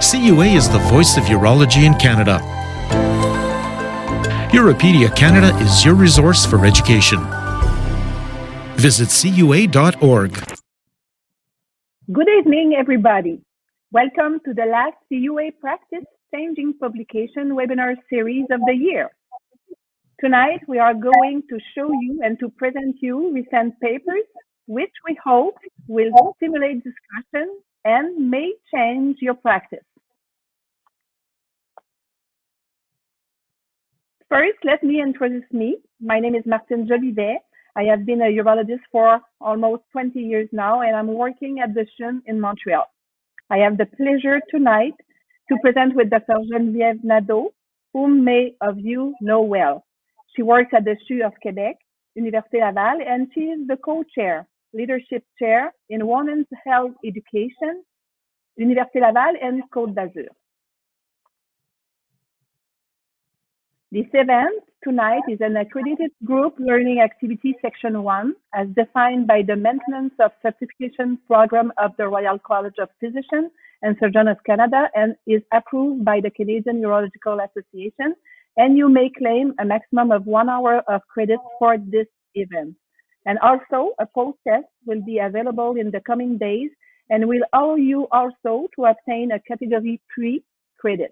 CUA is the voice of urology in Canada. Europedia Canada is your resource for education. Visit CUA.org. Good evening, everybody. Welcome to the last CUA Practice Changing Publication webinar series of the year. Tonight, we are going to show you and to present you recent papers, which we hope will stimulate discussion and may change your practice. First, let me introduce me. My name is Martine Jolivet. I have been a urologist for almost 20 years now, and I'm working at the CHUM in Montreal. I have the pleasure tonight to present with Dr. Geneviève Nadeau, whom many of you know well. She works at the CHU of Quebec, Université Laval, and she is the co-chair, leadership chair in Women's Health Education, Université Laval and Côte d'Azur. This event tonight is an accredited group learning activity section one as defined by the maintenance of certification program of the Royal College of Physicians and Surgeons of Canada and is approved by the Canadian Urological Association. And you may claim a maximum of one hour of credit for this event. And also a post test will be available in the coming days and will allow you also to obtain a category three credit.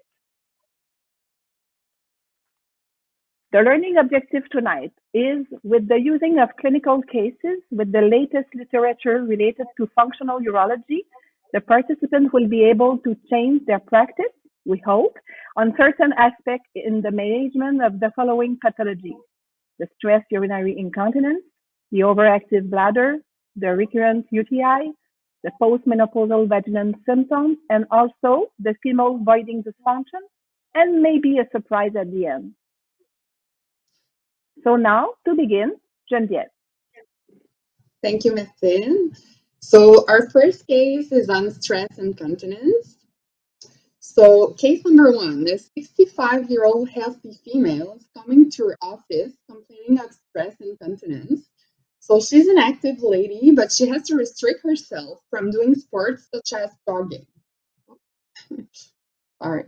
The learning objective tonight is with the using of clinical cases with the latest literature related to functional urology, the participants will be able to change their practice, we hope, on certain aspects in the management of the following pathologies. The stress urinary incontinence, the overactive bladder, the recurrent UTI, the postmenopausal vaginal symptoms, and also the female voiding dysfunction, and maybe a surprise at the end. So now to begin, Geneviève. Thank you, Martine. So our first case is on stress incontinence. So case number one, a 65-year-old healthy female is coming to her office complaining of stress incontinence. So she's an active lady, but she has to restrict herself from doing sports such as jogging. Sorry.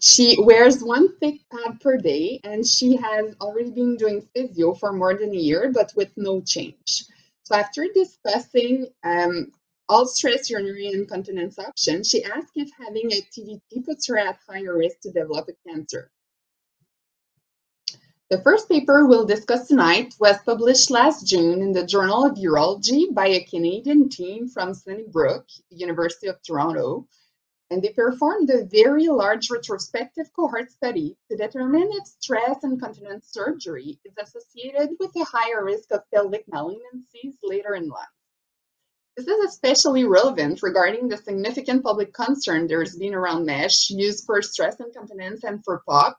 She wears one thick pad per day and she has already been doing physio for more than a year, but with no change. So after discussing um, all stress urinary incontinence options, she asked if having a TVT puts her at higher risk to develop a cancer. The first paper we'll discuss tonight was published last June in the Journal of Urology by a Canadian team from Sunnybrook, University of Toronto, and they performed a very large retrospective cohort study to determine if stress and incontinence surgery is associated with a higher risk of pelvic malignancies later in life. This is especially relevant regarding the significant public concern there's been around mesh used for stress incontinence and for POP,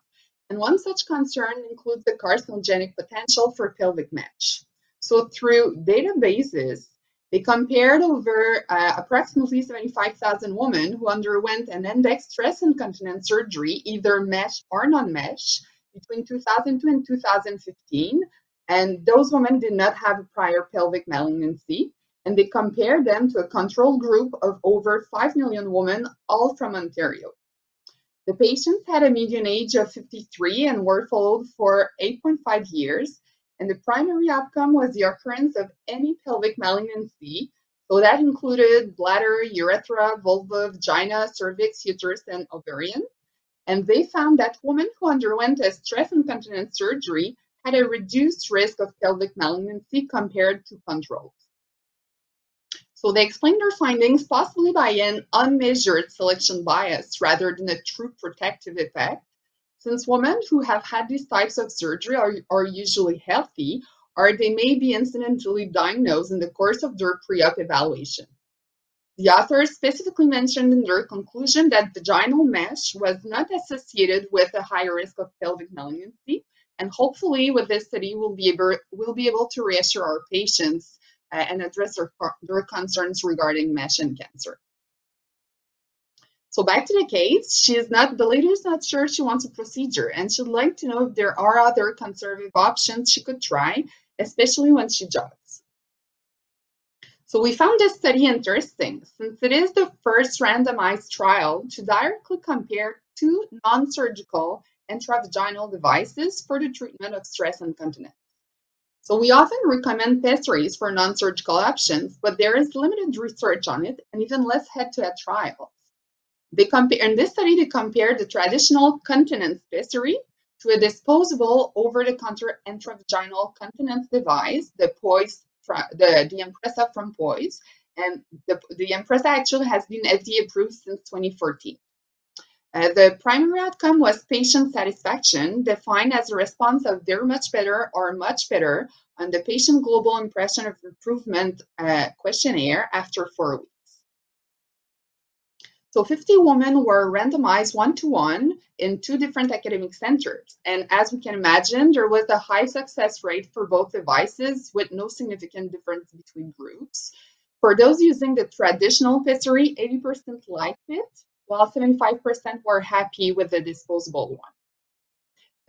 and one such concern includes the carcinogenic potential for pelvic mesh. So through databases, they compared over uh, approximately 75,000 women who underwent an index stress incontinence surgery, either mesh or non-mesh, between 2002 and 2015. And those women did not have a prior pelvic malignancy. And they compared them to a control group of over 5 million women, all from Ontario. The patients had a median age of 53 and were followed for 8.5 years and the primary outcome was the occurrence of any pelvic malignancy. So that included bladder, urethra, vulva, vagina, cervix, uterus, and ovarian. And they found that women who underwent a stress incontinence surgery had a reduced risk of pelvic malignancy compared to controls. So they explained their findings possibly by an unmeasured selection bias rather than a true protective effect. Since women who have had these types of surgery are, are usually healthy, or they may be incidentally diagnosed in the course of their pre-op evaluation. The authors specifically mentioned in their conclusion that vaginal mesh was not associated with a higher risk of pelvic malignancy, and hopefully with this study we'll be able, we'll be able to reassure our patients uh, and address their, their concerns regarding mesh and cancer. So back to the case, she is not, the lady is not sure she wants a procedure and she'd like to know if there are other conservative options she could try, especially when she jogs. So we found this study interesting since it is the first randomized trial to directly compare two non-surgical intravaginal devices for the treatment of stress incontinence. So we often recommend pessaries for non-surgical options, but there is limited research on it and even less head-to-head trials. They compare in this study they compared the traditional continence pessary to a disposable over-the-counter intravaginal continence device, the Poise, the, the Impressa from Poise, and the, the Impressa actually has been FDA approved since 2014. Uh, the primary outcome was patient satisfaction, defined as a response of very much better or much better on the patient global impression of improvement uh, questionnaire after four weeks. So 50 women were randomized one to one in two different academic centers. And as we can imagine, there was a high success rate for both devices with no significant difference between groups. For those using the traditional pessary, 80% liked it, while 75% were happy with the disposable one.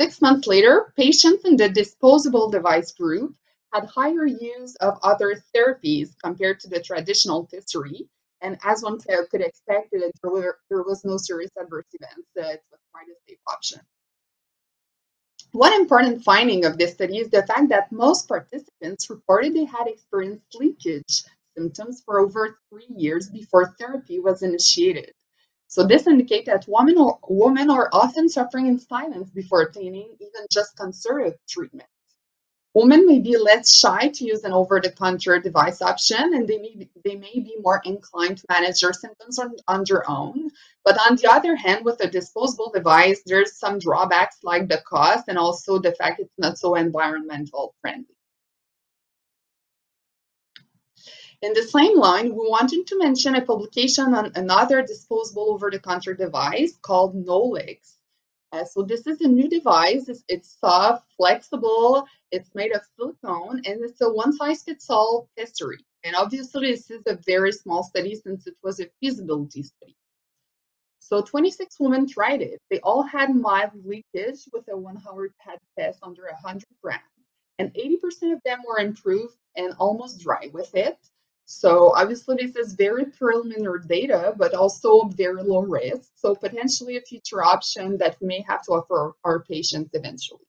Six months later, patients in the disposable device group had higher use of other therapies compared to the traditional pessary. And as one could expect, there, were, there was no serious adverse events. So it was quite a safe option. One important finding of this study is the fact that most participants reported they had experienced leakage symptoms for over three years before therapy was initiated. So this indicates that women, or, women are often suffering in silence before attaining even just conservative treatment. Women may be less shy to use an over-the-counter device option, and they may be, they may be more inclined to manage their symptoms on, on their own. But on the other hand, with a disposable device, there's some drawbacks like the cost and also the fact it's not so environmental friendly. In the same line, we wanted to mention a publication on another disposable over-the-counter device called Nolix. Uh, so this is a new device. It's, it's, soft, flexible. It's made of silicone, and it's a one-size-fits-all pessary. And obviously, this is a very small study since it was a feasibility study. So 26 women tried it. They all had mild leakage with a one-hour pad test under 100 grams, and 80% of them were improved and almost dry with it. So obviously this is very preliminary data, but also very low risk. So potentially a future option that we may have to offer our patients eventually.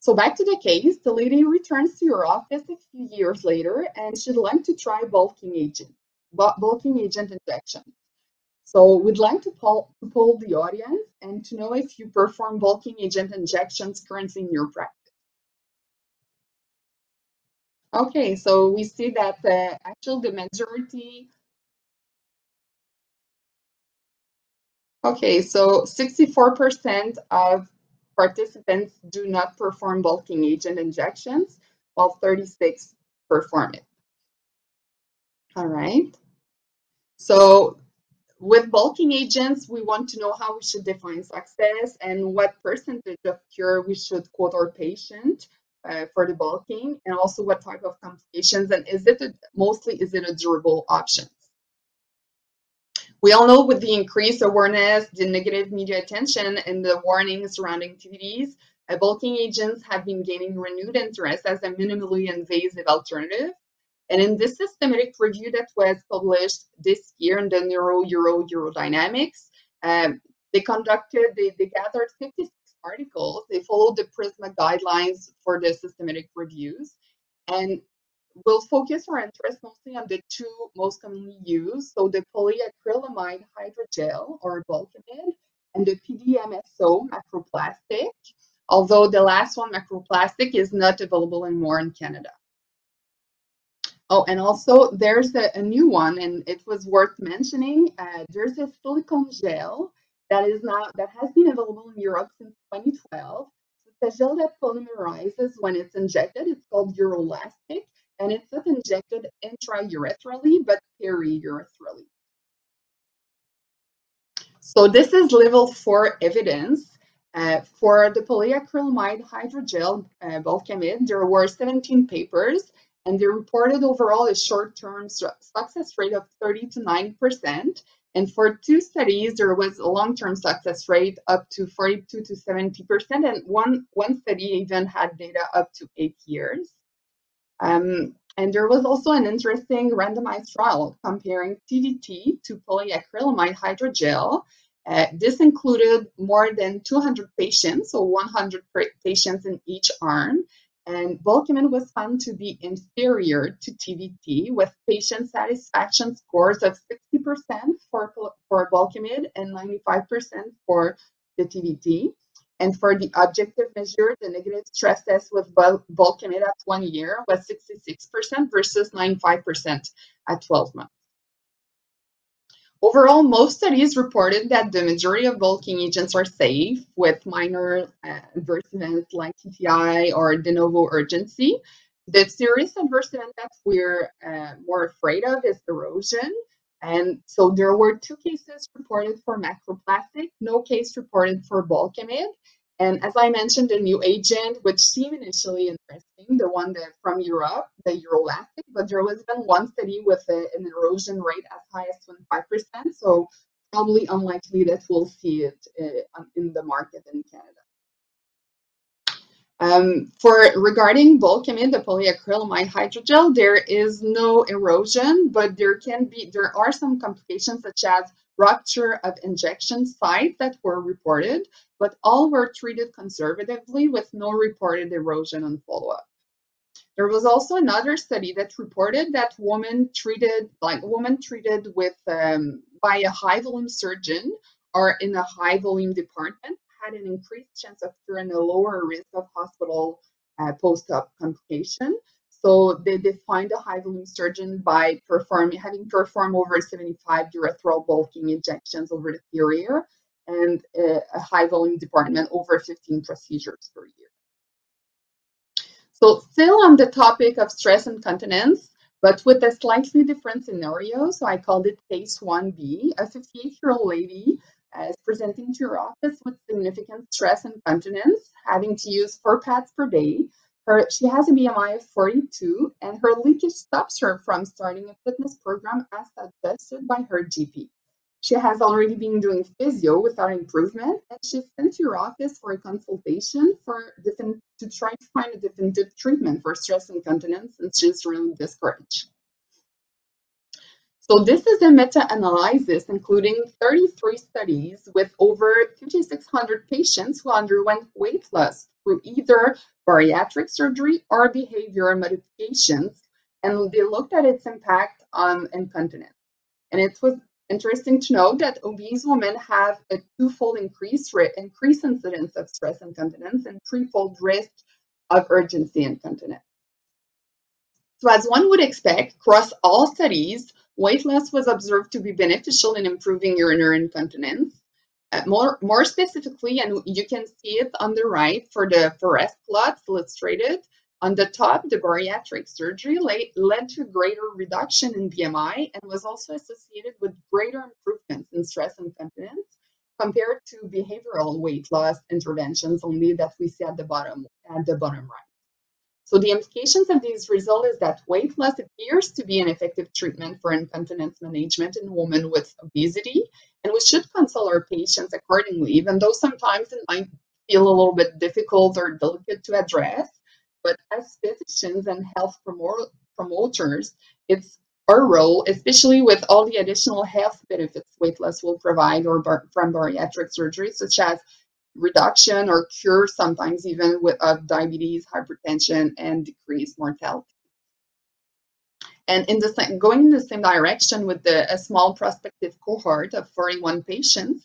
So back to the case, the lady returns to her office a few years later and she'd like to try bulking agent, bulking agent injection. So we'd like to poll, to poll the audience and to know if you perform bulking agent injections currently in your practice. Okay, so we see that uh, actually the majority. Okay, so 64% of participants do not perform bulking agent injections, while 36 perform it. All right. So with bulking agents, we want to know how we should define success and what percentage of cure we should quote our patient uh, for the bulking and also what type of complications and is it a, mostly is it a durable option? We all know with the increased awareness the negative media attention and the warnings surrounding activities uh, bulking agents have been gaining renewed interest as a minimally invasive alternative. And in this systematic review that was published this year in the neuro euro urodynamics um, they conducted they, they gathered 56 articles. They followed the PRISMA guidelines for the systematic reviews. And we'll focus our interest mostly on the two most commonly used, so the polyacrylamide hydrogel or Bulkamid and the PDMSO Macroplastique, although the last one, Macroplastique, is not available anymore in Canada. Oh, and also there's a, a new one, and it was worth mentioning. Uh, there's a silicone gel that is now that has been available in Europe since 2012. It's a gel that polymerizes when it's injected. It's called Urolastic, and it's not injected intraurethrally but periurethral. So this is level four evidence. Uh, for the polyacrylamide hydrogel uh, Bulkamid, there were 17 papers, and they reported overall a short-term success rate of 30 to 90 percent and for two studies, there was a long-term success rate up to 42 to 70%, and one, one study even had data up to eight years. Um, And there was also an interesting randomized trial comparing TVT to polyacrylamide hydrogel. Uh, this included more than 200 patients, so 100 patients in each arm. And Bulkamid was found to be inferior to TVT with patient satisfaction scores of 60% for, for Bulkamid and 95% for the TVT. And for the objective measure, the negative stress test with Bulkamid at one year was 66% versus 95% at 12 months. Overall, most studies reported that the majority of bulking agents are safe with minor uh, adverse events like TTI or de novo urgency. The serious adverse event that we're uh, more afraid of is erosion. And so there were two cases reported for Macroplastique, no case reported for Bulkamid. And as I mentioned, the new agent, which seemed initially interesting, the one that from Europe, the Urolastic, but there was even one study with a, an erosion rate as high as 25%. So probably unlikely that we'll see it uh, in the market in Canada. Um, for regarding Bulkamid, the polyacrylamide hydrogel, there is no erosion, but there can be there are some complications such as rupture of injection sites that were reported, but all were treated conservatively with no reported erosion on follow-up. There was also another study that reported that women treated, like women treated with um, by a high volume surgeon or in a high volume department had an increased chance of curing a lower risk of hospital uh, post-op complication. So they defined a high volume surgeon by performing having performed over 75 urethral bulking injections over the period and a, a high volume department over 15 procedures per year. So still on the topic of stress incontinence, but with a slightly different scenario. So I called it case 1B. A 58 year old lady uh, is presenting to your office with significant stress incontinence, having to use four pads per day. Her, she has a BMI of 42, and her leakage stops her from starting a fitness program as suggested by her GP. She has already been doing physio without improvement, and she's sent to your office for a consultation for different, to try to find a definitive treatment for stress incontinence, and she's really discouraged. So this is a meta-analysis including 33 studies with over 5,600 patients who underwent weight loss through either bariatric surgery or behavioral modifications, and they looked at its impact on incontinence. And it was interesting to note that obese women have a twofold increase rate, incidence of stress incontinence and threefold risk of urgency incontinence. So as one would expect, across all studies, weight loss was observed to be beneficial in improving urinary incontinence. Uh, more, more specifically, and you can see it on the right for the forest plots illustrated, on the top, the bariatric surgery led to greater reduction in BMI and was also associated with greater improvements in stress incontinence compared to behavioral weight loss interventions only that we see at the bottom at the bottom right. So the implications of these results is that weight loss appears to be an effective treatment for incontinence management in women with obesity, and we should consult our patients accordingly, even though sometimes it might feel a little bit difficult or delicate to address. But as physicians and health promoters, it's our role, especially with all the additional health benefits weight loss will provide or bar- from bariatric surgery, such as reduction or cure, sometimes even with diabetes, hypertension, and decreased mortality. And in the same, going in the same direction with the, a small prospective cohort of 41 patients,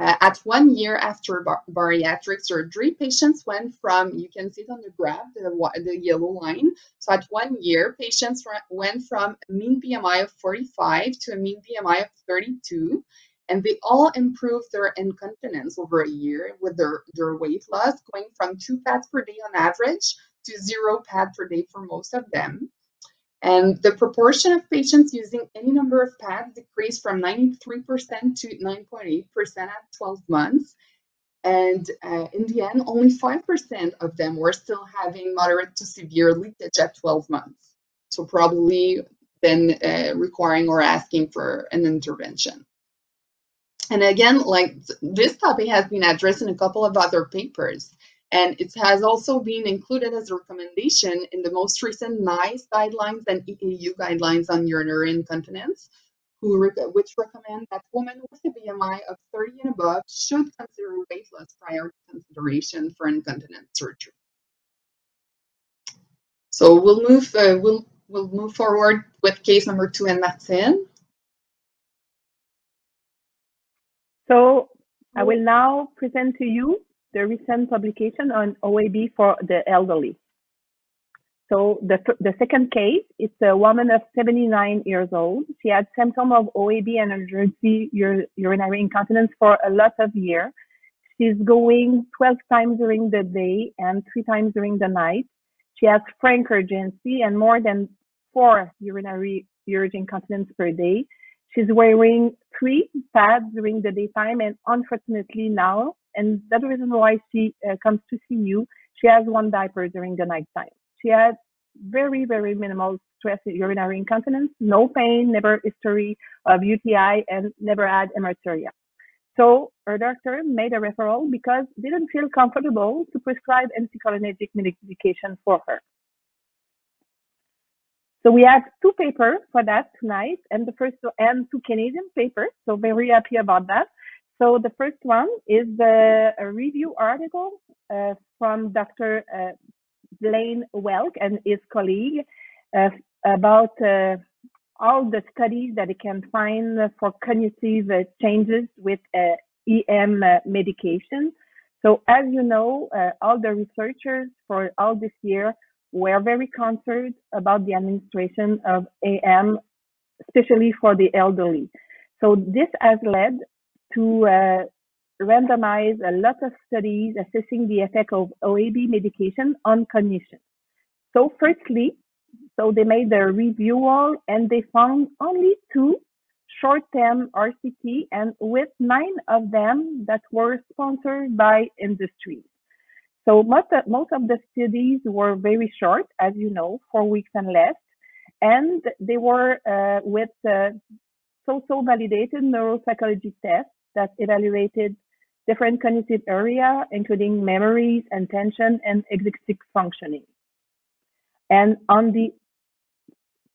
uh, at one year after bar- bariatric surgery, patients went from, you can see it on the graph, the, the yellow line. So at one year, patients went from a mean BMI of 45 to a mean BMI of 32 and they all improved their incontinence over a year with their, their weight loss, going from two pads per day on average to zero pad per day for most of them. And the proportion of patients using any number of pads decreased from 93% to 9.8% at 12 months. And uh, in the end, only 5% of them were still having moderate to severe leakage at 12 months. So, probably then uh, requiring or asking for an intervention. And again, like this topic has been addressed in a couple of other papers. And it has also been included as a recommendation in the most recent NICE guidelines and EAU guidelines on urinary incontinence, who which recommend that women with a BMI of 30 and above should consider weight loss prior to consideration for incontinence surgery. So we'll move uh, we'll we'll move forward with case number two and Martine. So I will oh. now present to you the recent publication on OAB for the elderly. So the, the second case, it's a woman of 79 years old. She had symptoms of OAB and emergency urinary incontinence for a lot of years. She's going 12 times during the day and three times during the night. She has frank urgency and more than four urinary urge incontinence per day. She's wearing three pads during the daytime, and unfortunately now, and that's the reason why she uh, comes to see you, she has one diaper during the nighttime. She has very, very minimal stress urinary incontinence, no pain, never history of UTI, and never had hematuria. So her doctor made a referral because didn't feel comfortable to prescribe anticholinergic medication for her. So we have two papers for that tonight, and the first and two Canadian papers. So very happy about that. So the first one is the, a review article uh, from Dr. Uh, Blaine Welk and his colleague uh, about uh, all the studies that they can find for cognitive uh, changes with uh, EM medication. So as you know, all the researchers for all this year were very concerned about the administration of AM, especially for the elderly. So this has led to uh, randomize a lot of studies assessing the effect of OAB medication on cognition. So firstly, so they made a review all and they found only two short-term RCT and with nine of them that were sponsored by industries. So most of, most of the studies were very short, as you know, four weeks and less, and they were uh, with uh, so-so validated neuropsychology tests that evaluated different cognitive area, including memories, attention, and executive functioning. And on the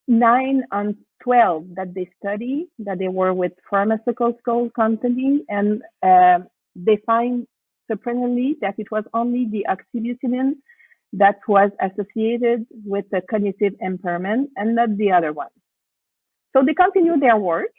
nine on 12 that they study, that they were with pharmaceutical company, and uh, they find surprisingly that it was only the oxybutynin that was associated with the cognitive impairment and not the other one. So they continue their work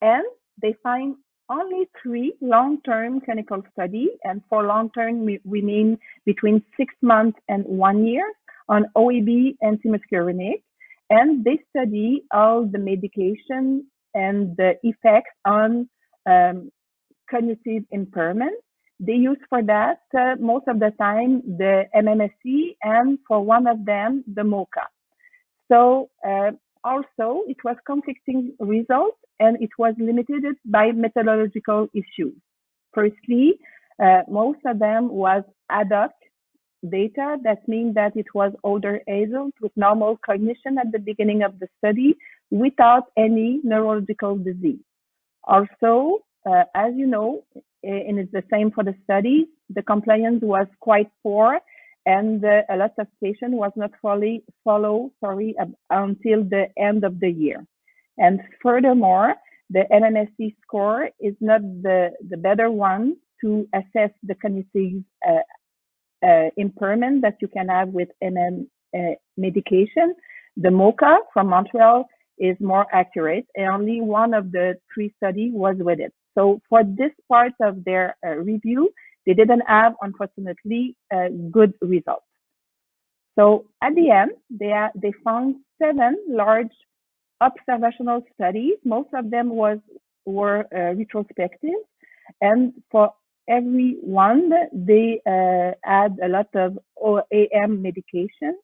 and they find only three long-term clinical studies, and for long-term we mean between six months and one year on OAB antimuscarinic, and they study all the medication and the effects on um, cognitive impairment they use for that uh, most of the time the MMSE and for one of them the MoCA. So uh, also it was conflicting results and it was limited by methodological issues. Firstly, uh, most of them was ad hoc data. That means that it was older adults with normal cognition at the beginning of the study without any neurological disease. Also, uh, as you know, and it's the same for the study, the compliance was quite poor and uh, a lot of patients was not fully follow sorry until the end of the year. And furthermore, the MMSE score is not the, the better one to assess the cognitive uh, uh, impairment that you can have with MM uh, medication. The MoCA from Montreal is more accurate, and only one of the three studies was with it. So for this part of their uh, review, they didn't have, unfortunately, good results. So at the end, they, they found seven large observational studies. Most of them was were uh, retrospective, and for every one, they uh, add a lot of OAM medication.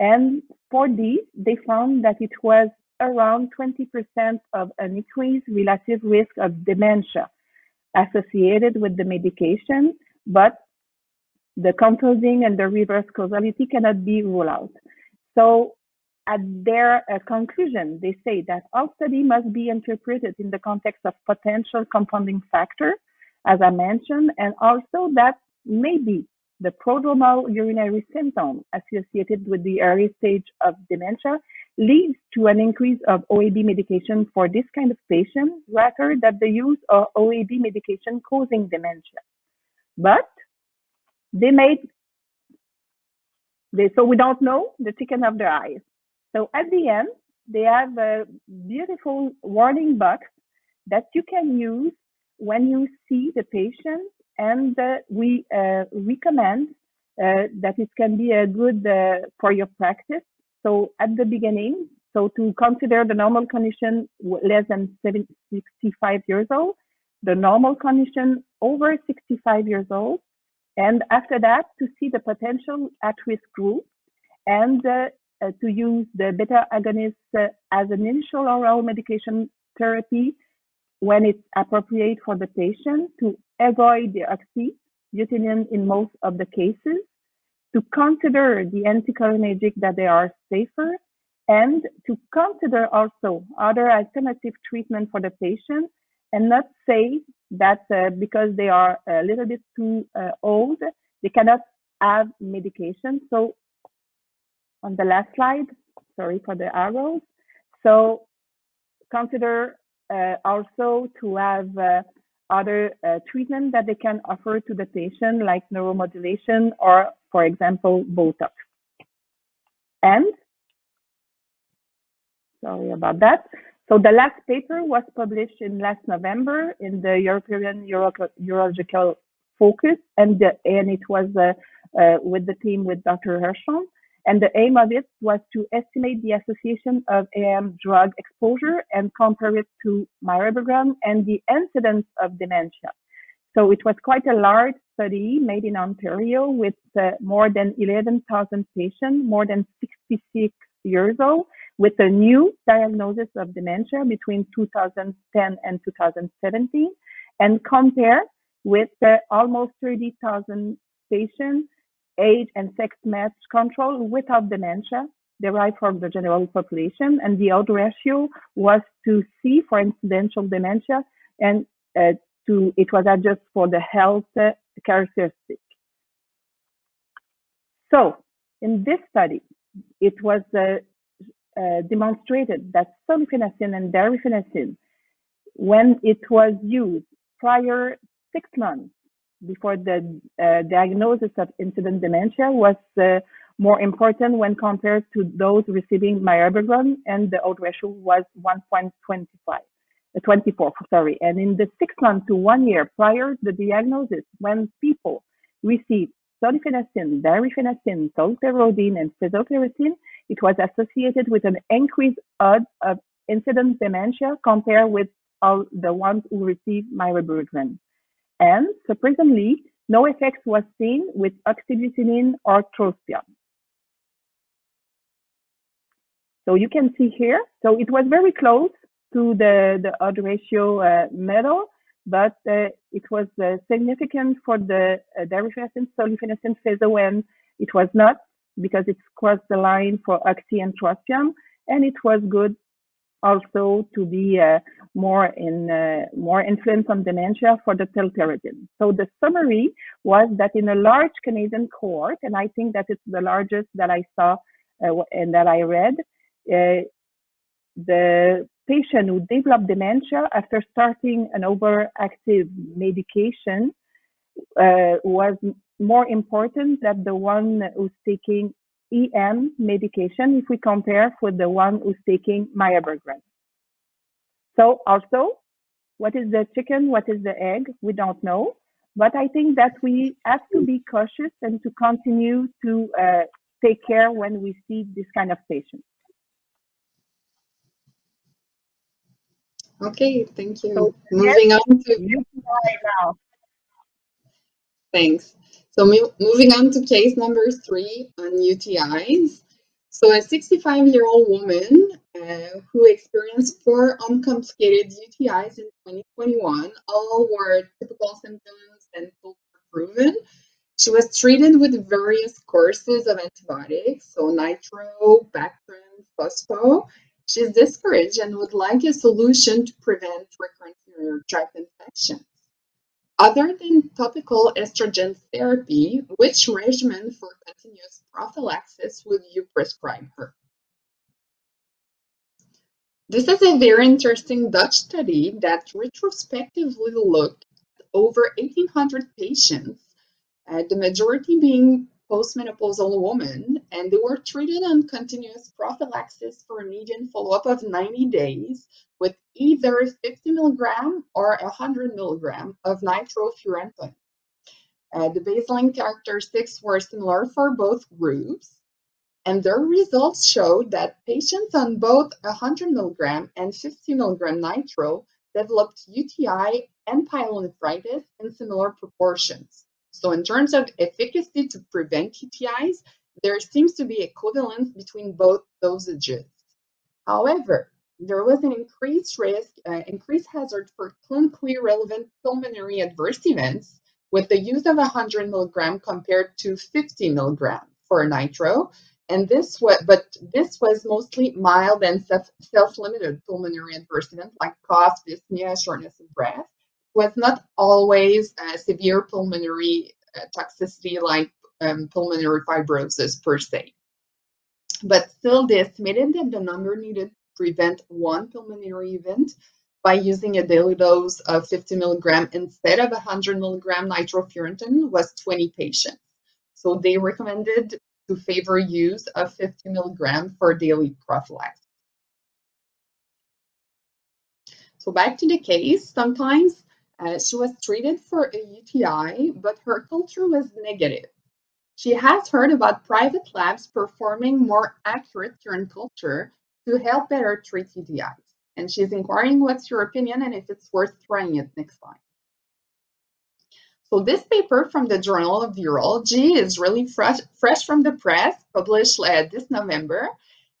And for these, they found that it was around 20% of an increased relative risk of dementia associated with the medication, but the composing and the reverse causality cannot be ruled out. So at their uh, conclusion, they say that all study must be interpreted in the context of potential compounding factor, as I mentioned, and also that maybe the prodromal urinary symptom associated with the early stage of dementia leads to an increase of OAB medication for this kind of patient rather than the use of OAB medication causing dementia. But they made, they, so we don't know the chicken of the eyes. So at the end, they have a beautiful warning box that you can use when you see the patient and uh, we uh, recommend uh, that it can be a good uh, for your practice. So at the beginning, so to consider the normal condition less than 65 years old, the normal condition over 65 years old, and after that to see the potential at-risk group and uh, uh, to use the beta agonist as an initial oral medication therapy when it's appropriate for the patient to avoid the oxybutynin in most of the cases, to consider the anticholinergic that they are safer, and to consider also other alternative treatment for the patient and not say that uh, because they are a little bit too uh, old, they cannot have medication. So on the last slide, sorry for the arrows. So consider uh, also to have uh, other uh, treatment that they can offer to the patient, like neuromodulation or, for example, Botox. And, sorry about that. So the last paper was published in last November in the European Uro Urological Focus, and, the, and it was uh, uh, with the team with Dr. Hirschhorn. And the aim of it was to estimate the association of AM drug exposure and compare it to mirabegron and the incidence of dementia. So it was quite a large study made in Ontario with uh, more than 11,000 patients, more than 66 years old, with a new diagnosis of dementia between 2010 and 2017, and compare with uh, almost 30,000 patients age and sex match control without dementia derived from the general population, and the odds ratio was to see for incidental dementia, and uh, to it was adjusted for the health uh, characteristic. So in this study, it was uh, uh demonstrated that solifenacin and darifenacin, when it was used prior six months before the uh, diagnosis of incident dementia was uh, more important when compared to those receiving mirabegron, and the odds ratio was 1.25, uh, Uh, 24, sorry. And in the six months to one year prior to the diagnosis, when people received solifenacin, darifenacin, tolterodine, and fesoterodine, it was associated with an increased odds of incident dementia compared with all the ones who received mirabegron and surprisingly, no effect was seen with oxybutynin or trospium. So you can see here, so it was very close to the, the odds ratio uh, medal, but uh, it was uh, significant for the uh, darifenacin, solifenacin, when It was not because it crossed the line for oxy and trospium, and it was good also to be uh, more in uh, more influence on dementia for the tolterodine. So the summary was that in a large Canadian cohort, and I think that it's the largest that I saw uh, and that I read, the patient who developed dementia after starting an overactive medication uh, was more important than the one who's taking EM medication if we compare with the one who's taking mirabegron. So also, what is the chicken? What is the egg? We don't know. But I think that we have to be cautious and to continue to uh, take care when we see this kind of patients. Okay, thank you. So, Moving yes, on to right now. Thanks. So moving on to case number three on UTIs. So a 65 year old woman uh, who experienced four uncomplicated UTIs in 2021, all were typical symptoms and proven. She was treated with various courses of antibiotics, so nitro, Bactrim, phospho. She's discouraged and would like a solution to prevent recurrent urinary tract infections. other than topical estrogen therapy, which regimen for continuous prophylaxis would you prescribe her? This is a very interesting Dutch study that retrospectively looked at over 1,800 patients, uh, the majority being postmenopausal women, and they were treated on continuous prophylaxis for a median follow-up of 90 days with either 50 milligram or 100 milligram of nitrofurantoin. Uh, the baseline characteristics were similar for both groups, and their results showed that patients on both 100 milligram and 50 milligram nitro developed UTI and pyelonephritis in similar proportions. So in terms of efficacy to prevent UTIs, there seems to be equivalence between both dosages. However, there was an increased risk, uh, increased hazard for clinically relevant pulmonary adverse events with the use of 100 milligram compared to 50 milligram for nitro. And this was, but this was mostly mild and self-limited pulmonary adverse events like cough, dyspnea, shortness of breath was not always severe pulmonary uh, toxicity like um, pulmonary fibrosis per se. But still, they estimated that the number needed to prevent one pulmonary event by using a daily dose of 50 milligram instead of 100 milligram nitrofurantoin was 20 patients. So they recommended to favor use of 50 milligram for daily prophylaxis. So back to the case, sometimes uh, she was treated for a UTI, but her culture was negative. She has heard about private labs performing more accurate urine culture to help better treat UTIs. And she's inquiring what's your opinion and if it's worth trying it next time. So this paper from the Journal of Urology is really fresh, fresh from the press, published uh, this November,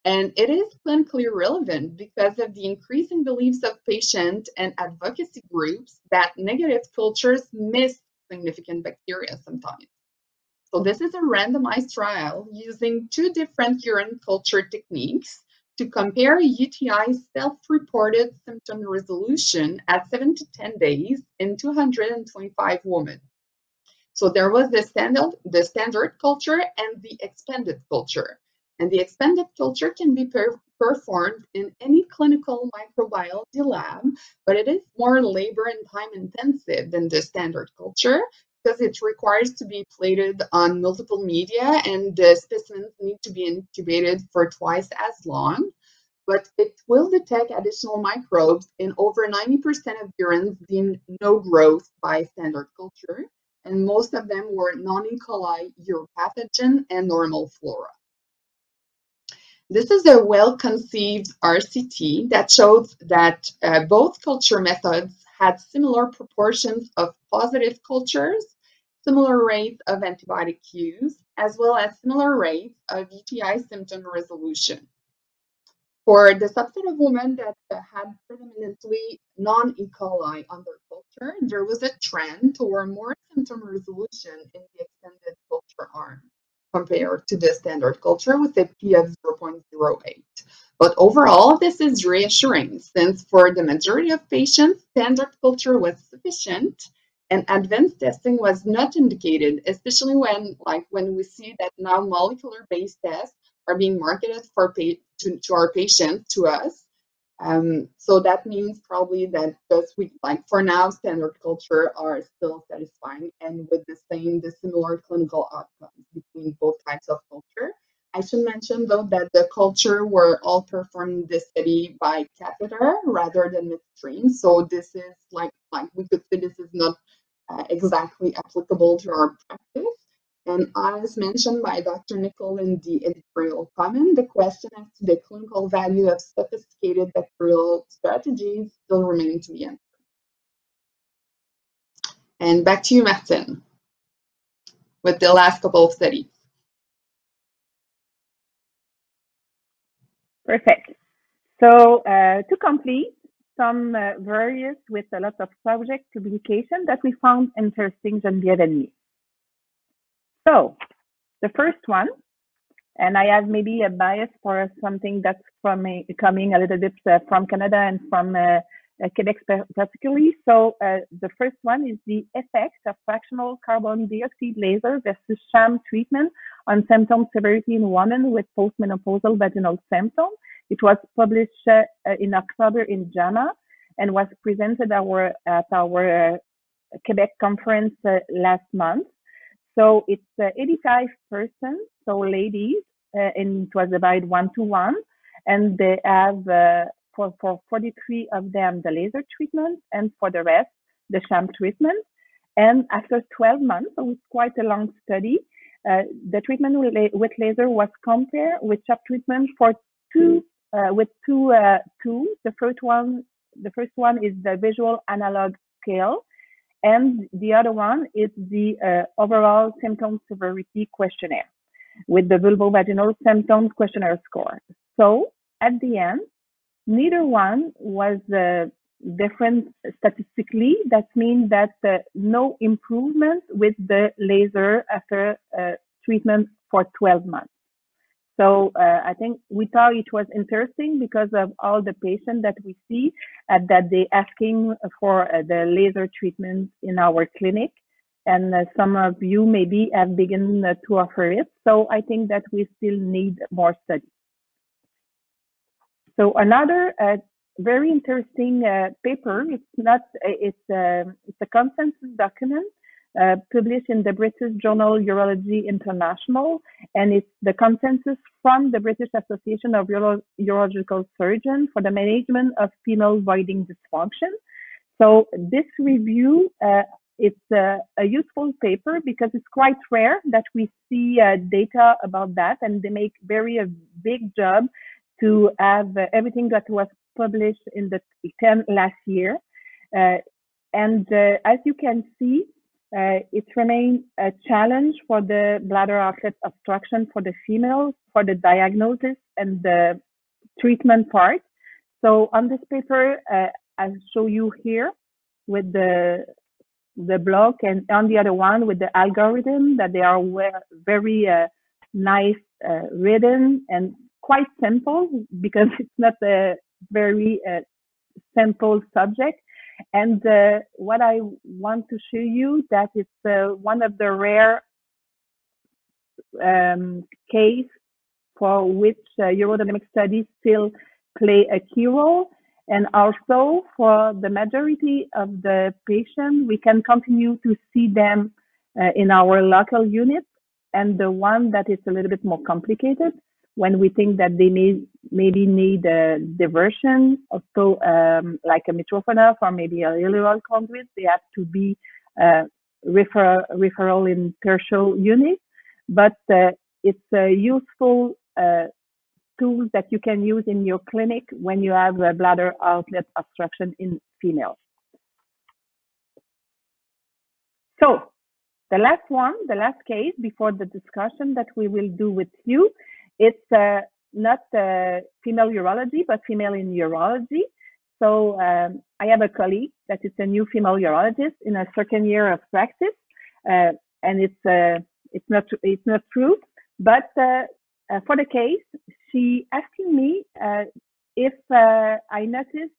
and it is clinically relevant because of the increasing beliefs of patients and advocacy groups that negative cultures miss significant bacteria sometimes. So, this is a randomized trial using two different urine culture techniques to compare UTI self reported symptom resolution at 7 to 10 days in 225 women. So, there was the standard, the standard culture and the expanded culture. And the expanded culture can be per performed in any clinical microbiology lab, but it is more labor and time intensive than the standard culture because it requires to be plated on multiple media and the specimens need to be incubated for twice as long. But it will detect additional microbes in over 90% of urines deemed no growth by standard culture, and most of them were non E. coli uropathogen and normal flora. This is a well-conceived RCT that shows that uh, both culture methods had similar proportions of positive cultures, similar rates of antibiotic use, as well as similar rates of UTI symptom resolution. For the subset of women that had predominantly non-E. coli on their culture, there was a trend toward more symptom resolution in the extended culture arm compared to the standard culture with a p of 0.08. But overall, this is reassuring since for the majority of patients, standard culture was sufficient and advanced testing was not indicated, especially when, like, when we see that now molecular-based tests are being marketed for to, to our patients, to us, um, so that means probably that just we like for now standard culture are still satisfying and with the same the similar clinical outcomes between both types of culture. I should mention though that the culture were all performed this study by catheter rather than midstream. So this is like like we could say this is not uh, exactly applicable to our practice. And as mentioned by Dr. Nicolle in the editorial comment, the question as to the clinical value of sophisticated bacterial strategies still remain to be answered. And back to you, Martin, with the last couple of studies. Perfect. So uh, to complete, some uh, various with a lot of subject publication that we found interesting Geneviève and me. So the first one, and I have maybe a bias for something that's from a, coming a little bit uh, from Canada and from uh, uh, Quebec particularly. So uh, the first one is the effect of fractional carbon dioxide laser versus sham treatment on symptom severity in women with postmenopausal vaginal symptoms. It was published uh, in October in JAMA and was presented our, at our uh, Quebec conference uh, last month. So it's uh, 85 persons, so ladies, and it was divided one to one, and they have for, for 43 of them the laser treatment, and for the rest the sham treatment. And after 12 months, so it's quite a long study, uh, the treatment with laser was compared with sham treatment for two uh, with two uh, tools. The first one, the first one is the visual analog scale, and the other one is the uh, overall symptom severity questionnaire with the vulvovaginal symptom questionnaire score. So at the end, neither one was uh, different statistically. That means that uh, no improvement with the laser after uh, treatment for 12 months. So uh, I think we thought it was interesting because of all the patients that we see uh, that they asking for uh, the laser treatment in our clinic. And uh, some of you maybe have begun uh, to offer it. So I think that we still need more studies. So another uh, very interesting paper, it's not, it's, it's a consensus document uh, published in the British Journal Urology International, and it's the consensus from the British Association of Uro Urological Surgeons for the Management of Female Voiding Dysfunction. So this review, uh, it's a, a, useful paper because it's quite rare that we see uh, data about that, and they make very a big job to have uh, everything that was published in the 10 last year. Uh, and uh, as you can see, uh, it remains a challenge for the bladder outlet obstruction for the females for the diagnosis and the treatment part. So on this paper, uh, I'll show you here with the the block and on the other one with the algorithm that they are very uh, nice uh, written and quite simple because it's not a very uh, simple subject and uh, what I want to show you that is uh, one of the rare um, case for which uh, studies still play a key role. And also for the majority of the patients, we can continue to see them uh, in our local unit. And the one that is a little bit more complicated, when we think that they may maybe need a diversion, also um, like a Mitrofanoff or maybe a ileal conduit, they have to be uh, refer referral in tertial unit. But uh, it's a useful uh, tool that you can use in your clinic when you have a bladder outlet obstruction in females. So the last one, the last case before the discussion that we will do with you it's uh, not uh, female urology, but female in urology. So um, I have a colleague that is a new female urologist in a second year of practice, uh, and it's uh, it's not it's not true. But uh, uh, for the case, she asking me if I noticed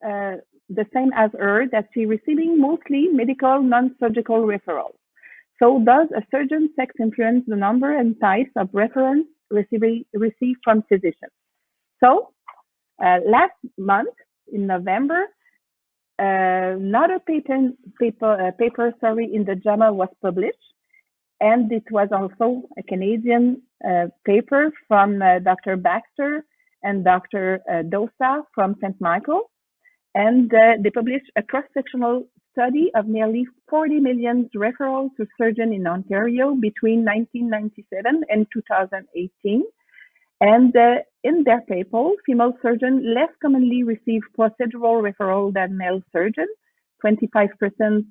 the same as her that she receiving mostly medical non-surgical referrals. So does a surgeon sex influence the number and types of reference received, received from physicians. So uh, last month in November, uh, another patent paper, uh, paper sorry, in the JAMA was published, and it was also a Canadian uh, paper from uh, Dr. Baxter and Dr. Uh, Dossa from St. Michael, and they published a cross-sectional study of nearly 40 million referrals to surgeons in Ontario between 1997 and 2018. And uh, in their paper, female surgeons less commonly receive procedural referral than male surgeons, 25%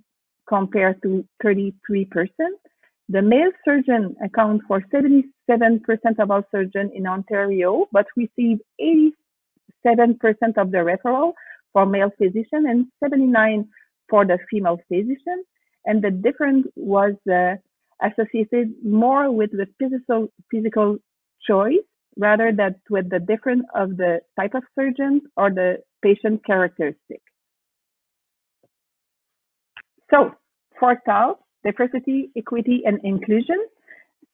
compared to 33%. The male surgeon account for 77% of all surgeons in Ontario, but receive 87% of the referral for male physician and 79 for the female physician. And the difference was uh, associated more with the physical, physical choice rather than with the difference of the type of surgeons or the patient characteristic. So for TALS, diversity, equity, and inclusion.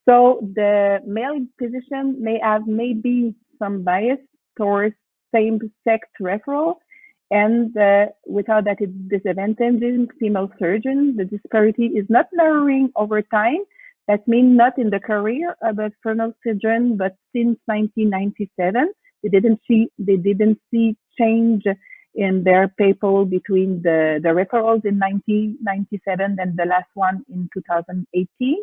So the male physician may have maybe some bias towards same-sex referral, and uh, without that disadvantaging female surgeons. The disparity is not narrowing over time. That means not in the career of a female surgeon, but since 1997, they didn't see they didn't see change in their paper between the, the referrals in 1997 and the last one in 2018.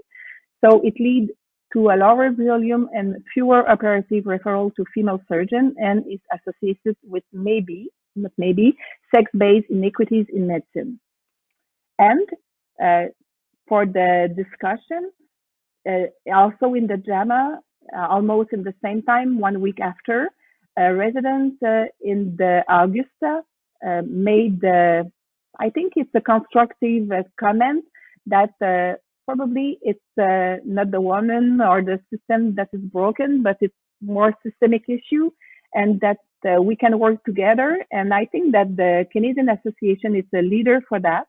So it leads to a lower volume and fewer operative referral to female surgeons and is associated with maybe, not maybe, sex-based inequities in medicine. And uh, for the discussion, uh, also in the JAMA, uh, almost in the same time, one week after, a resident uh, in the Augusta uh, made, I think it's a constructive uh, comment that probably it's not the woman or the system that is broken, but it's more systemic issue and that uh, we can work together. And I think that the Canadian Association is a leader for that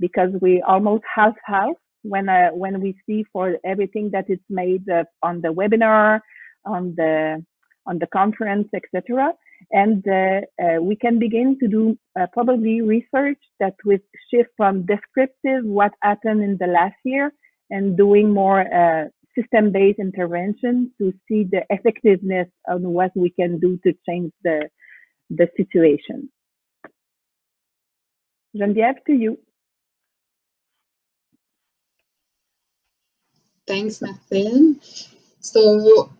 because we almost half half when uh, when we see for everything that is made uh, on the webinar, on the on the conference, etc. And uh, uh, we can begin to do uh, probably research that will shift from descriptive what happened in the last year and doing more system-based intervention to see the effectiveness of what we can do to change the the situation. Geneviève, to you. Thanks, Maxine. So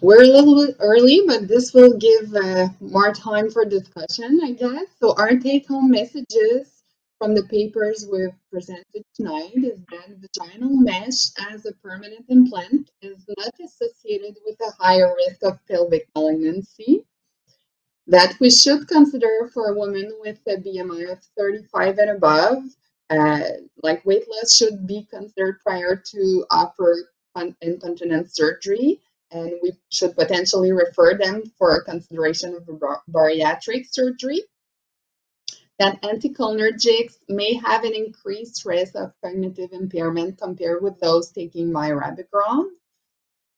we're a little bit early, but this will give uh, more time for discussion, I guess. So our take-home messages from the papers we've presented tonight is that vaginal mesh as a permanent implant is not associated with a higher risk of pelvic malignancy. That we should consider for a woman with a BMI of 35 and above, uh, like weight loss should be considered prior to upper incontinence surgery and we should potentially refer them for consideration of bariatric surgery. That anticholinergics may have an increased risk of cognitive impairment compared with those taking mirabegron.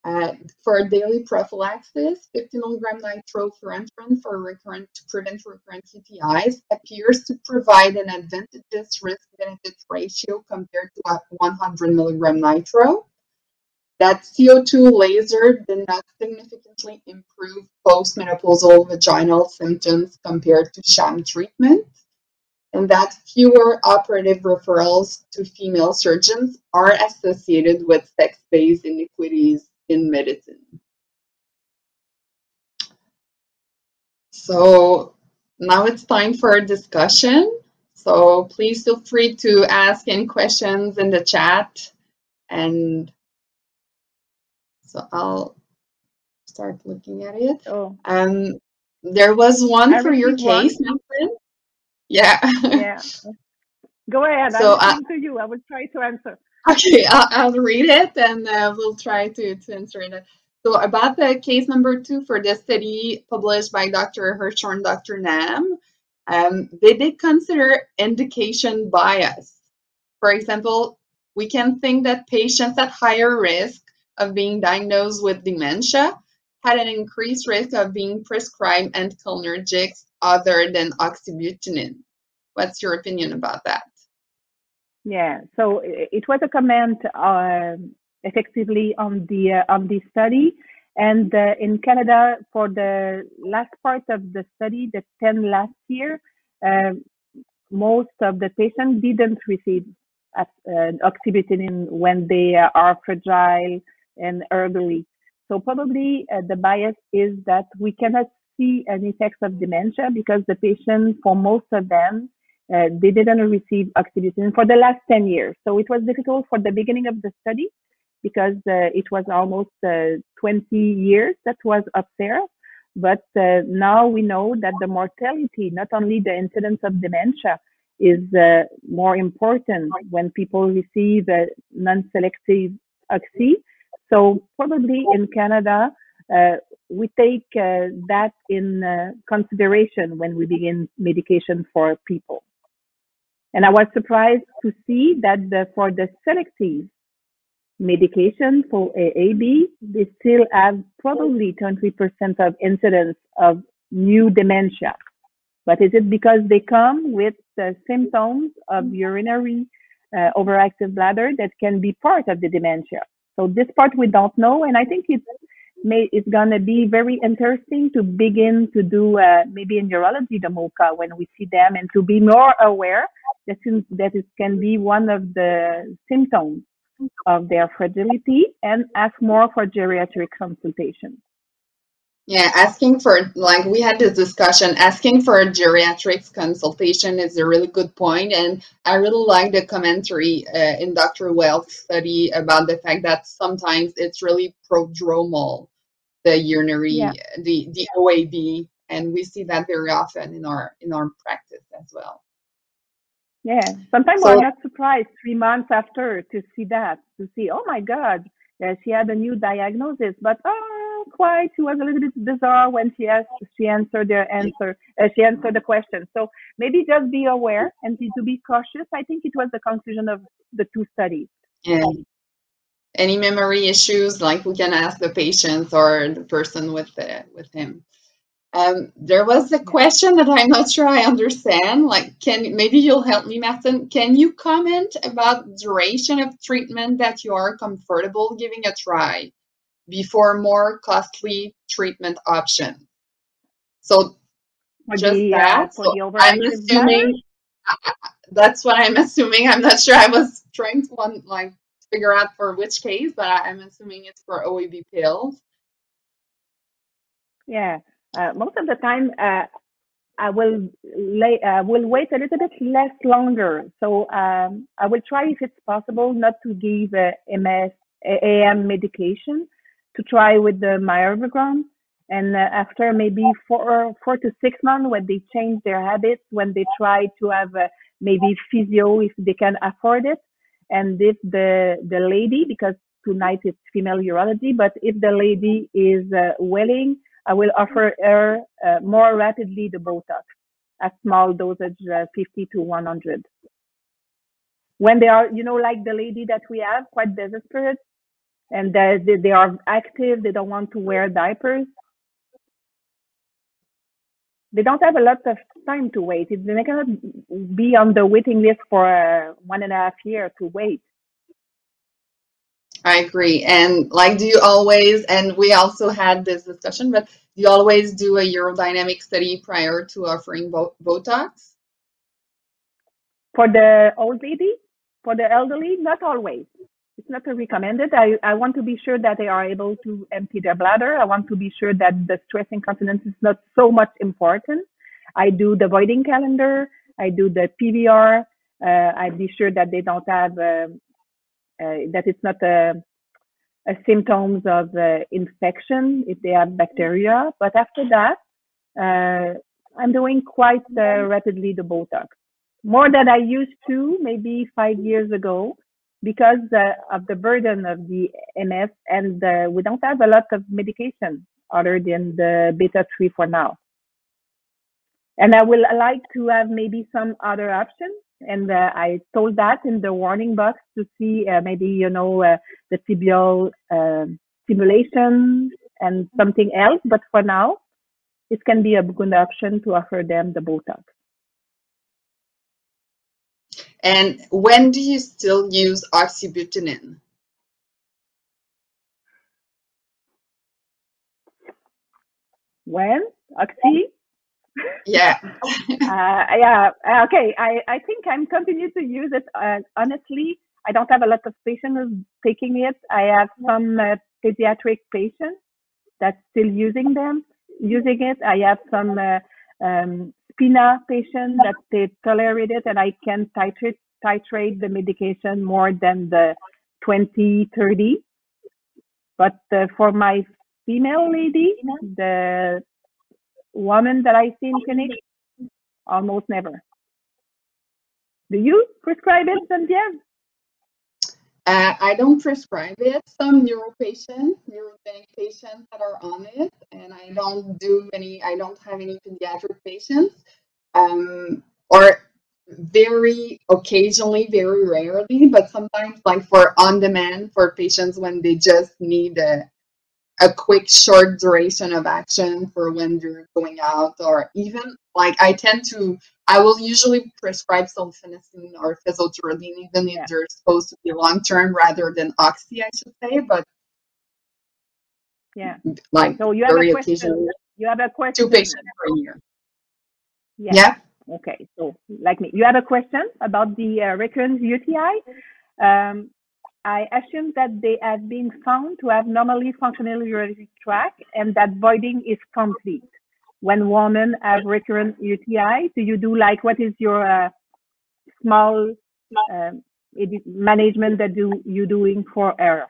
Uh, for daily prophylaxis, 50 milligram nitrofurantoin for recurrent to prevent recurrent UTIs appears to provide an advantageous risk-benefit ratio compared to 100 milligram nitro. That CO2 laser did not significantly improve postmenopausal vaginal symptoms compared to sham treatment, and that fewer operative referrals to female surgeons are associated with sex-based inequities in medicine. So now it's time for a discussion. So please feel free to ask any questions in the chat and so I'll start looking at it. Oh. Um, there was one I for your case, one. Yeah. Yeah. Go ahead. So, I'm uh, to you. I will try to answer. Okay, I'll, I'll read it and uh, we'll try to, to answer it. So about the case number two for this study published by Dr. Hirschhorn and Dr. Nam, um, they did consider indication bias. For example, we can think that patients at higher risk of being diagnosed with dementia had an increased risk of being prescribed anticholinergics other than oxybutynin. What's your opinion about that? Yeah, so it was a comment uh, effectively on the uh, on the study, and uh, in Canada for the last part of the study, the 10 last year, um, most of the patients didn't receive uh, oxybutynin when they are fragile and elderly. So probably uh, the bias is that we cannot see an effects of dementia because the patient, for most of them, uh, they didn't receive oxybutynin for the last 10 years. So it was difficult for the beginning of the study because uh, it was almost uh, 20 years that was up there. But uh, now we know that the mortality, not only the incidence of dementia, is uh, more important when people receive non-selective oxy, so probably in Canada, uh, we take uh, that in uh, consideration when we begin medication for people. And I was surprised to see that the, for the selective medication for OAB, they still have probably 20% of incidence of new dementia. But is it because they come with the symptoms of urinary uh, overactive bladder that can be part of the dementia? So this part we don't know, and I think it's may it's gonna be very interesting to begin to do uh, maybe in urology the MOCA when we see them, and to be more aware that that it can be one of the symptoms of their fragility, and ask more for geriatric consultation. Yeah, asking for, like we had this discussion, asking for a geriatrics consultation is a really good point. And I really like the commentary uh, in Dr. Wells' study about the fact that sometimes it's really prodromal, the urinary, yeah. the, the OAB. And we see that very often in our in our practice as well. Yeah, sometimes so, we're not surprised three months after to see that, to see, oh my God, yeah, she had a new diagnosis, but oh, quite. She was a little bit bizarre when she asked, she answered the answer, uh, she answered the question. So maybe just be aware and to be cautious. I think it was the conclusion of the two studies. Yeah. Any memory issues, like we can ask the patient or the person with the, with him. Um, there was a question that I'm not sure I understand. Like, can maybe you'll help me, Martin? Can you comment about duration of treatment that you are comfortable giving a try? Before more costly treatment options. So for just the, that. Uh, so I'm assuming that's what I'm assuming. I'm not sure. I was trying to one, like figure out for which case, but I, am assuming it's for OAB pills. Yeah, uh, most of the time uh, I will lay, uh, will wait a little bit less longer. So um, I will try if it's possible not to give uh, MS AM medication to try with the mirabegron. And uh, after maybe four, four to six months, when they change their habits, when they try to have uh, maybe physio if they can afford it, and if the the lady, because tonight it's female urology, but if the lady is uh, willing, I will offer her uh, more rapidly the Botox at small dosage, uh, 50 to 100. When they are, you know, like the lady that we have, quite desperate, and they, they are active, they don't want to wear diapers. They don't have a lot of time to wait. They cannot be on the waiting list for uh, one and a half year to wait. I agree. And like, do you always, and we also had this discussion, but do you always do a urodynamic study prior to offering Botox? For the old lady? For the elderly? Not always it's not recommended. I, I want to be sure that they are able to empty their bladder. I want to be sure that the stress incontinence is not so much important. I do the voiding calendar. I do the PVR. Uh, I be sure that they don't have uh, uh, that it's not a, a symptoms of uh, infection if they have bacteria. But after that, uh, I'm doing quite uh, rapidly the Botox, more than I used to maybe five years ago because uh, of the burden of the MS, and uh, we don't have a lot of medication other than the beta 3 for now. And I will like to have maybe some other options. And uh, I told that in the warning box to see uh, maybe, you know, uh, the tibial um, stimulation and something else. But for now, it can be a good option to offer them the Botox. And when do you still use oxybutynin? When? Oxy? Yeah. uh, yeah. Uh, okay. I, I think I'm continue to use it. Uh, honestly, I don't have a lot of patients taking it. I have some uh, pediatric patients that's still using them, using it. I have some uh, um, SPINA patient that they tolerate it and I can titrate, titrate the medication more than the 20, 30. But uh, for my female lady, the woman that I see in clinic, almost never. Do you prescribe it, Genevieve? Uh, I don't prescribe it. Some neuro patients, neurogenic patients that are on it, and I don't do any. I don't have any pediatric patients, um, or very occasionally, very rarely, but sometimes, like for on demand for patients when they just need a a quick short duration of action for when you're going out or even like i tend to i will usually prescribe solifenacin or fesoterodine even if they're supposed to be long term rather than oxy i should say but Yeah. like So you have very a question. You have a question. two patients per year Yeah. yeah Okay. So like me, you have a question about the uh, recurrent UTI. Um, I assume that they have been found to have normally functional urinary tract and that voiding is complete. When women have recurrent UTI, do you do like what is your uh, small um, edi- management that do you doing for error?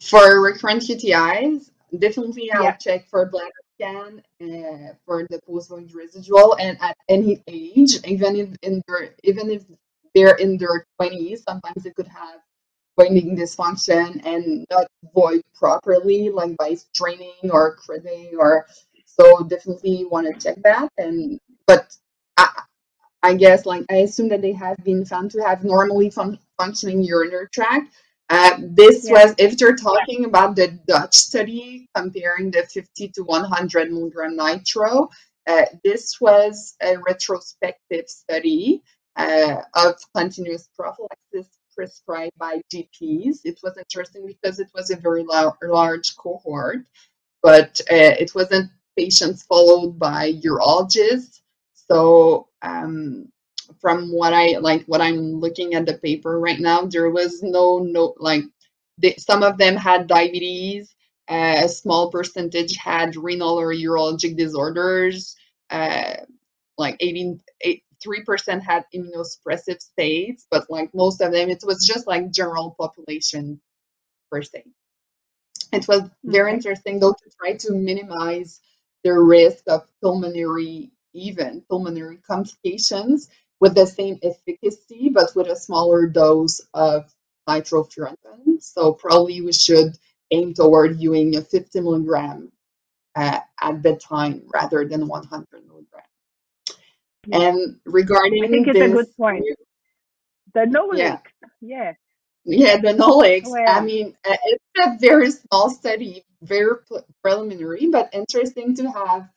for recurrent UTIs, definitely I'll Yeah. check for bladder scan uh, for the post-void residual, and at any age, even if in their even if they're in their twenties, sometimes they could have voiding dysfunction and not void properly, like by straining or cribbing, or so definitely want to check that. And but I, I guess like I assume that they have been found to have normally fun- functioning urinary tract. Uh, this Yeah. was if you're talking about the Dutch study comparing the 50 to 100 milligram nitro. Uh, this was a retrospective study uh, of continuous prophylaxis prescribed by GPs. It was interesting because it was a very lar- large cohort, but uh, it wasn't patients followed by urologists. So um, from what I like, what I'm looking at the paper right now, there was no no like some of them had diabetes. Uh, a small percentage had renal or urologic disorders. Uh, like 18, 3% had immunosuppressive states, but like most of them, it was just like general population per se. It was very interesting though to try to minimize the risk of pulmonary, even pulmonary complications with the same efficacy, but with a smaller dose of nitrofurantoin. So probably we should aim toward using a 50 milligram uh, at bedtime rather than 100 milligram. And regarding I think it's this, a good point. The knowledge. yeah, Yeah. yeah, the Nolix. I mean, it's a very small study, very pre- preliminary, but interesting to have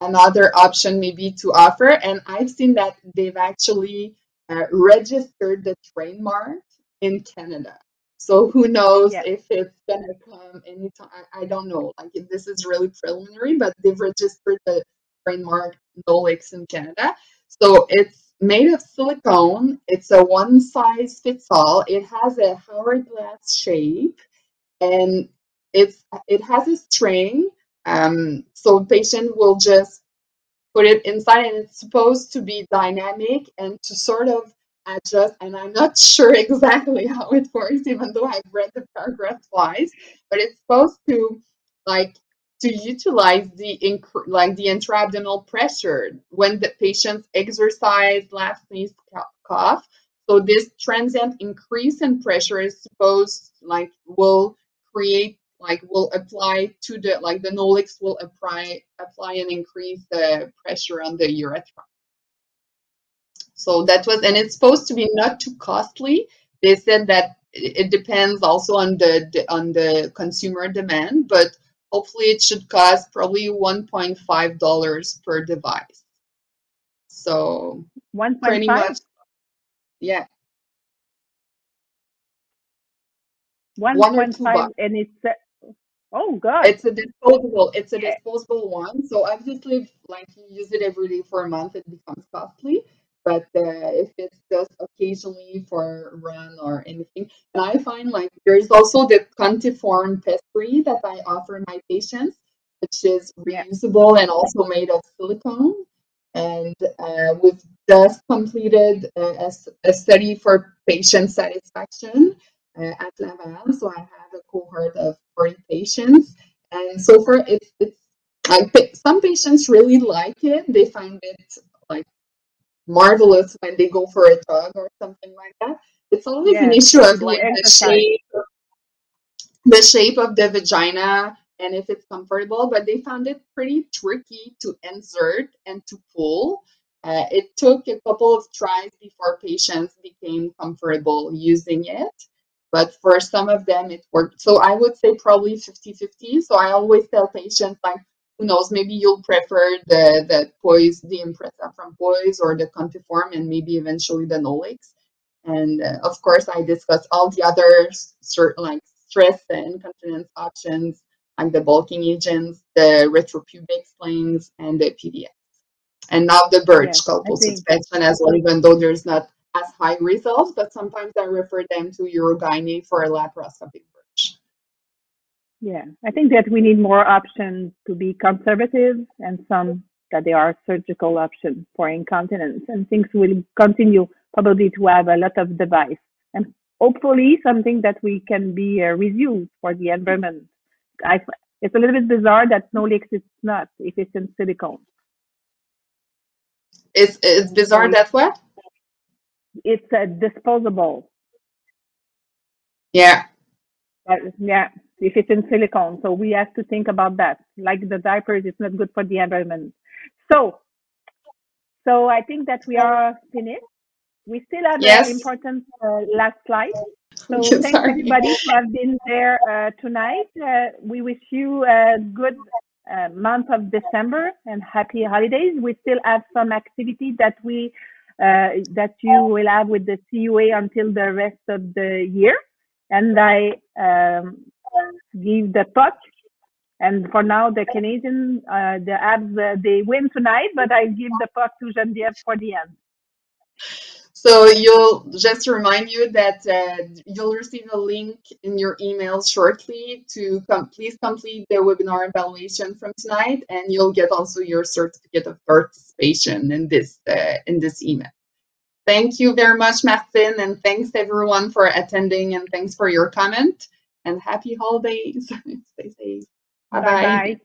another option maybe to offer. And I've seen that they've actually uh, registered the trademark in Canada. So who knows yeah. if it's gonna come anytime? I, I don't know. Like if this is really preliminary, but they've registered the trademark Nolix in Canada. So it's made of silicone. It's a one size fits all. It has a hourglass shape and it's it has a string. Um, so patient will just put it inside and it's supposed to be dynamic and to sort of adjust and i'm not sure exactly how it works even though i've read the paragraph twice but it's supposed to like to utilize the inc- like the intra-abdominal pressure when the patients exercise laugh sneeze cough so this transient increase in pressure is supposed like will create like will apply to the like the Nolix will apply apply and increase the pressure on the urethra. So that was and it's supposed to be not too costly. They said that it depends also on the on the consumer demand, but hopefully it should cost probably 1.5 dollars per device. So pretty 1.5? much yeah, 1.5 one or two bucks. and it's uh, oh god It's a disposable. It's a disposable one. So obviously, if, like you use it every day for a month, it becomes costly. But uh, if it's just occasionally for a run or anything, and I find like there's also the Contiform pessary that I offer my patients, which is reusable and also made of silicone. And uh, we've just completed a study for patient satisfaction uh, at Laval. So I have a cohort of 40 patients. And so far, it's, it's like some patients really like it. They find it marvelous when they go for a jog or something like that. It's always an issue of like the shape, the shape of the vagina and if it's comfortable, but they found it pretty tricky to insert and to pull. Uh, it took a couple of tries before patients became comfortable using it, but for some of them it worked. So I would say probably 50 50. So I always tell patients, like, who knows, maybe you'll prefer the, the poise, the Impressa from Poise or the Contiform and maybe eventually the Nolix. And uh, of course, I discuss all the other certain like stress and incontinence options, like the bulking agents, the retropubic slings, and the PDX. And now the Burch Yes, called I post think suspension as well, even though there's not as high results, but sometimes I refer them to Urogyne for a laparoscopic. Yeah, I think that we need more options to be conservative and some that there are surgical options for incontinence and things will continue probably to have a lot of device and hopefully something that we can be uh, reused for the environment. I, it's a little bit bizarre that Nolix is not if it's in silicone. It's, it's bizarre that what? it's uh, disposable. Yeah. Yeah, if it's in silicone. So we have to think about that. Like the diapers, it's not good for the environment. So, so I think that we are finished. We still have an important uh, last slide. So Okay, thanks sorry. everybody who have been there uh, tonight. Uh, we wish you a good uh, month of December and happy holidays. We still have some activity that we uh, that you will have with the CUA until the rest of the year. And I um, give the puck. And for now, the Canadian, uh, the Abs, uh, they win tonight, but I give the puck to Geneviève for the end. So you'll just remind you that uh, you'll receive a link in your email shortly to com- please complete the webinar evaluation from tonight, and you'll get also your certificate of participation in this uh, in this email. Thank you very much, Martin, and thanks everyone for attending, and thanks for your comment. And happy holidays. Stay safe. Bye Bye bye. bye.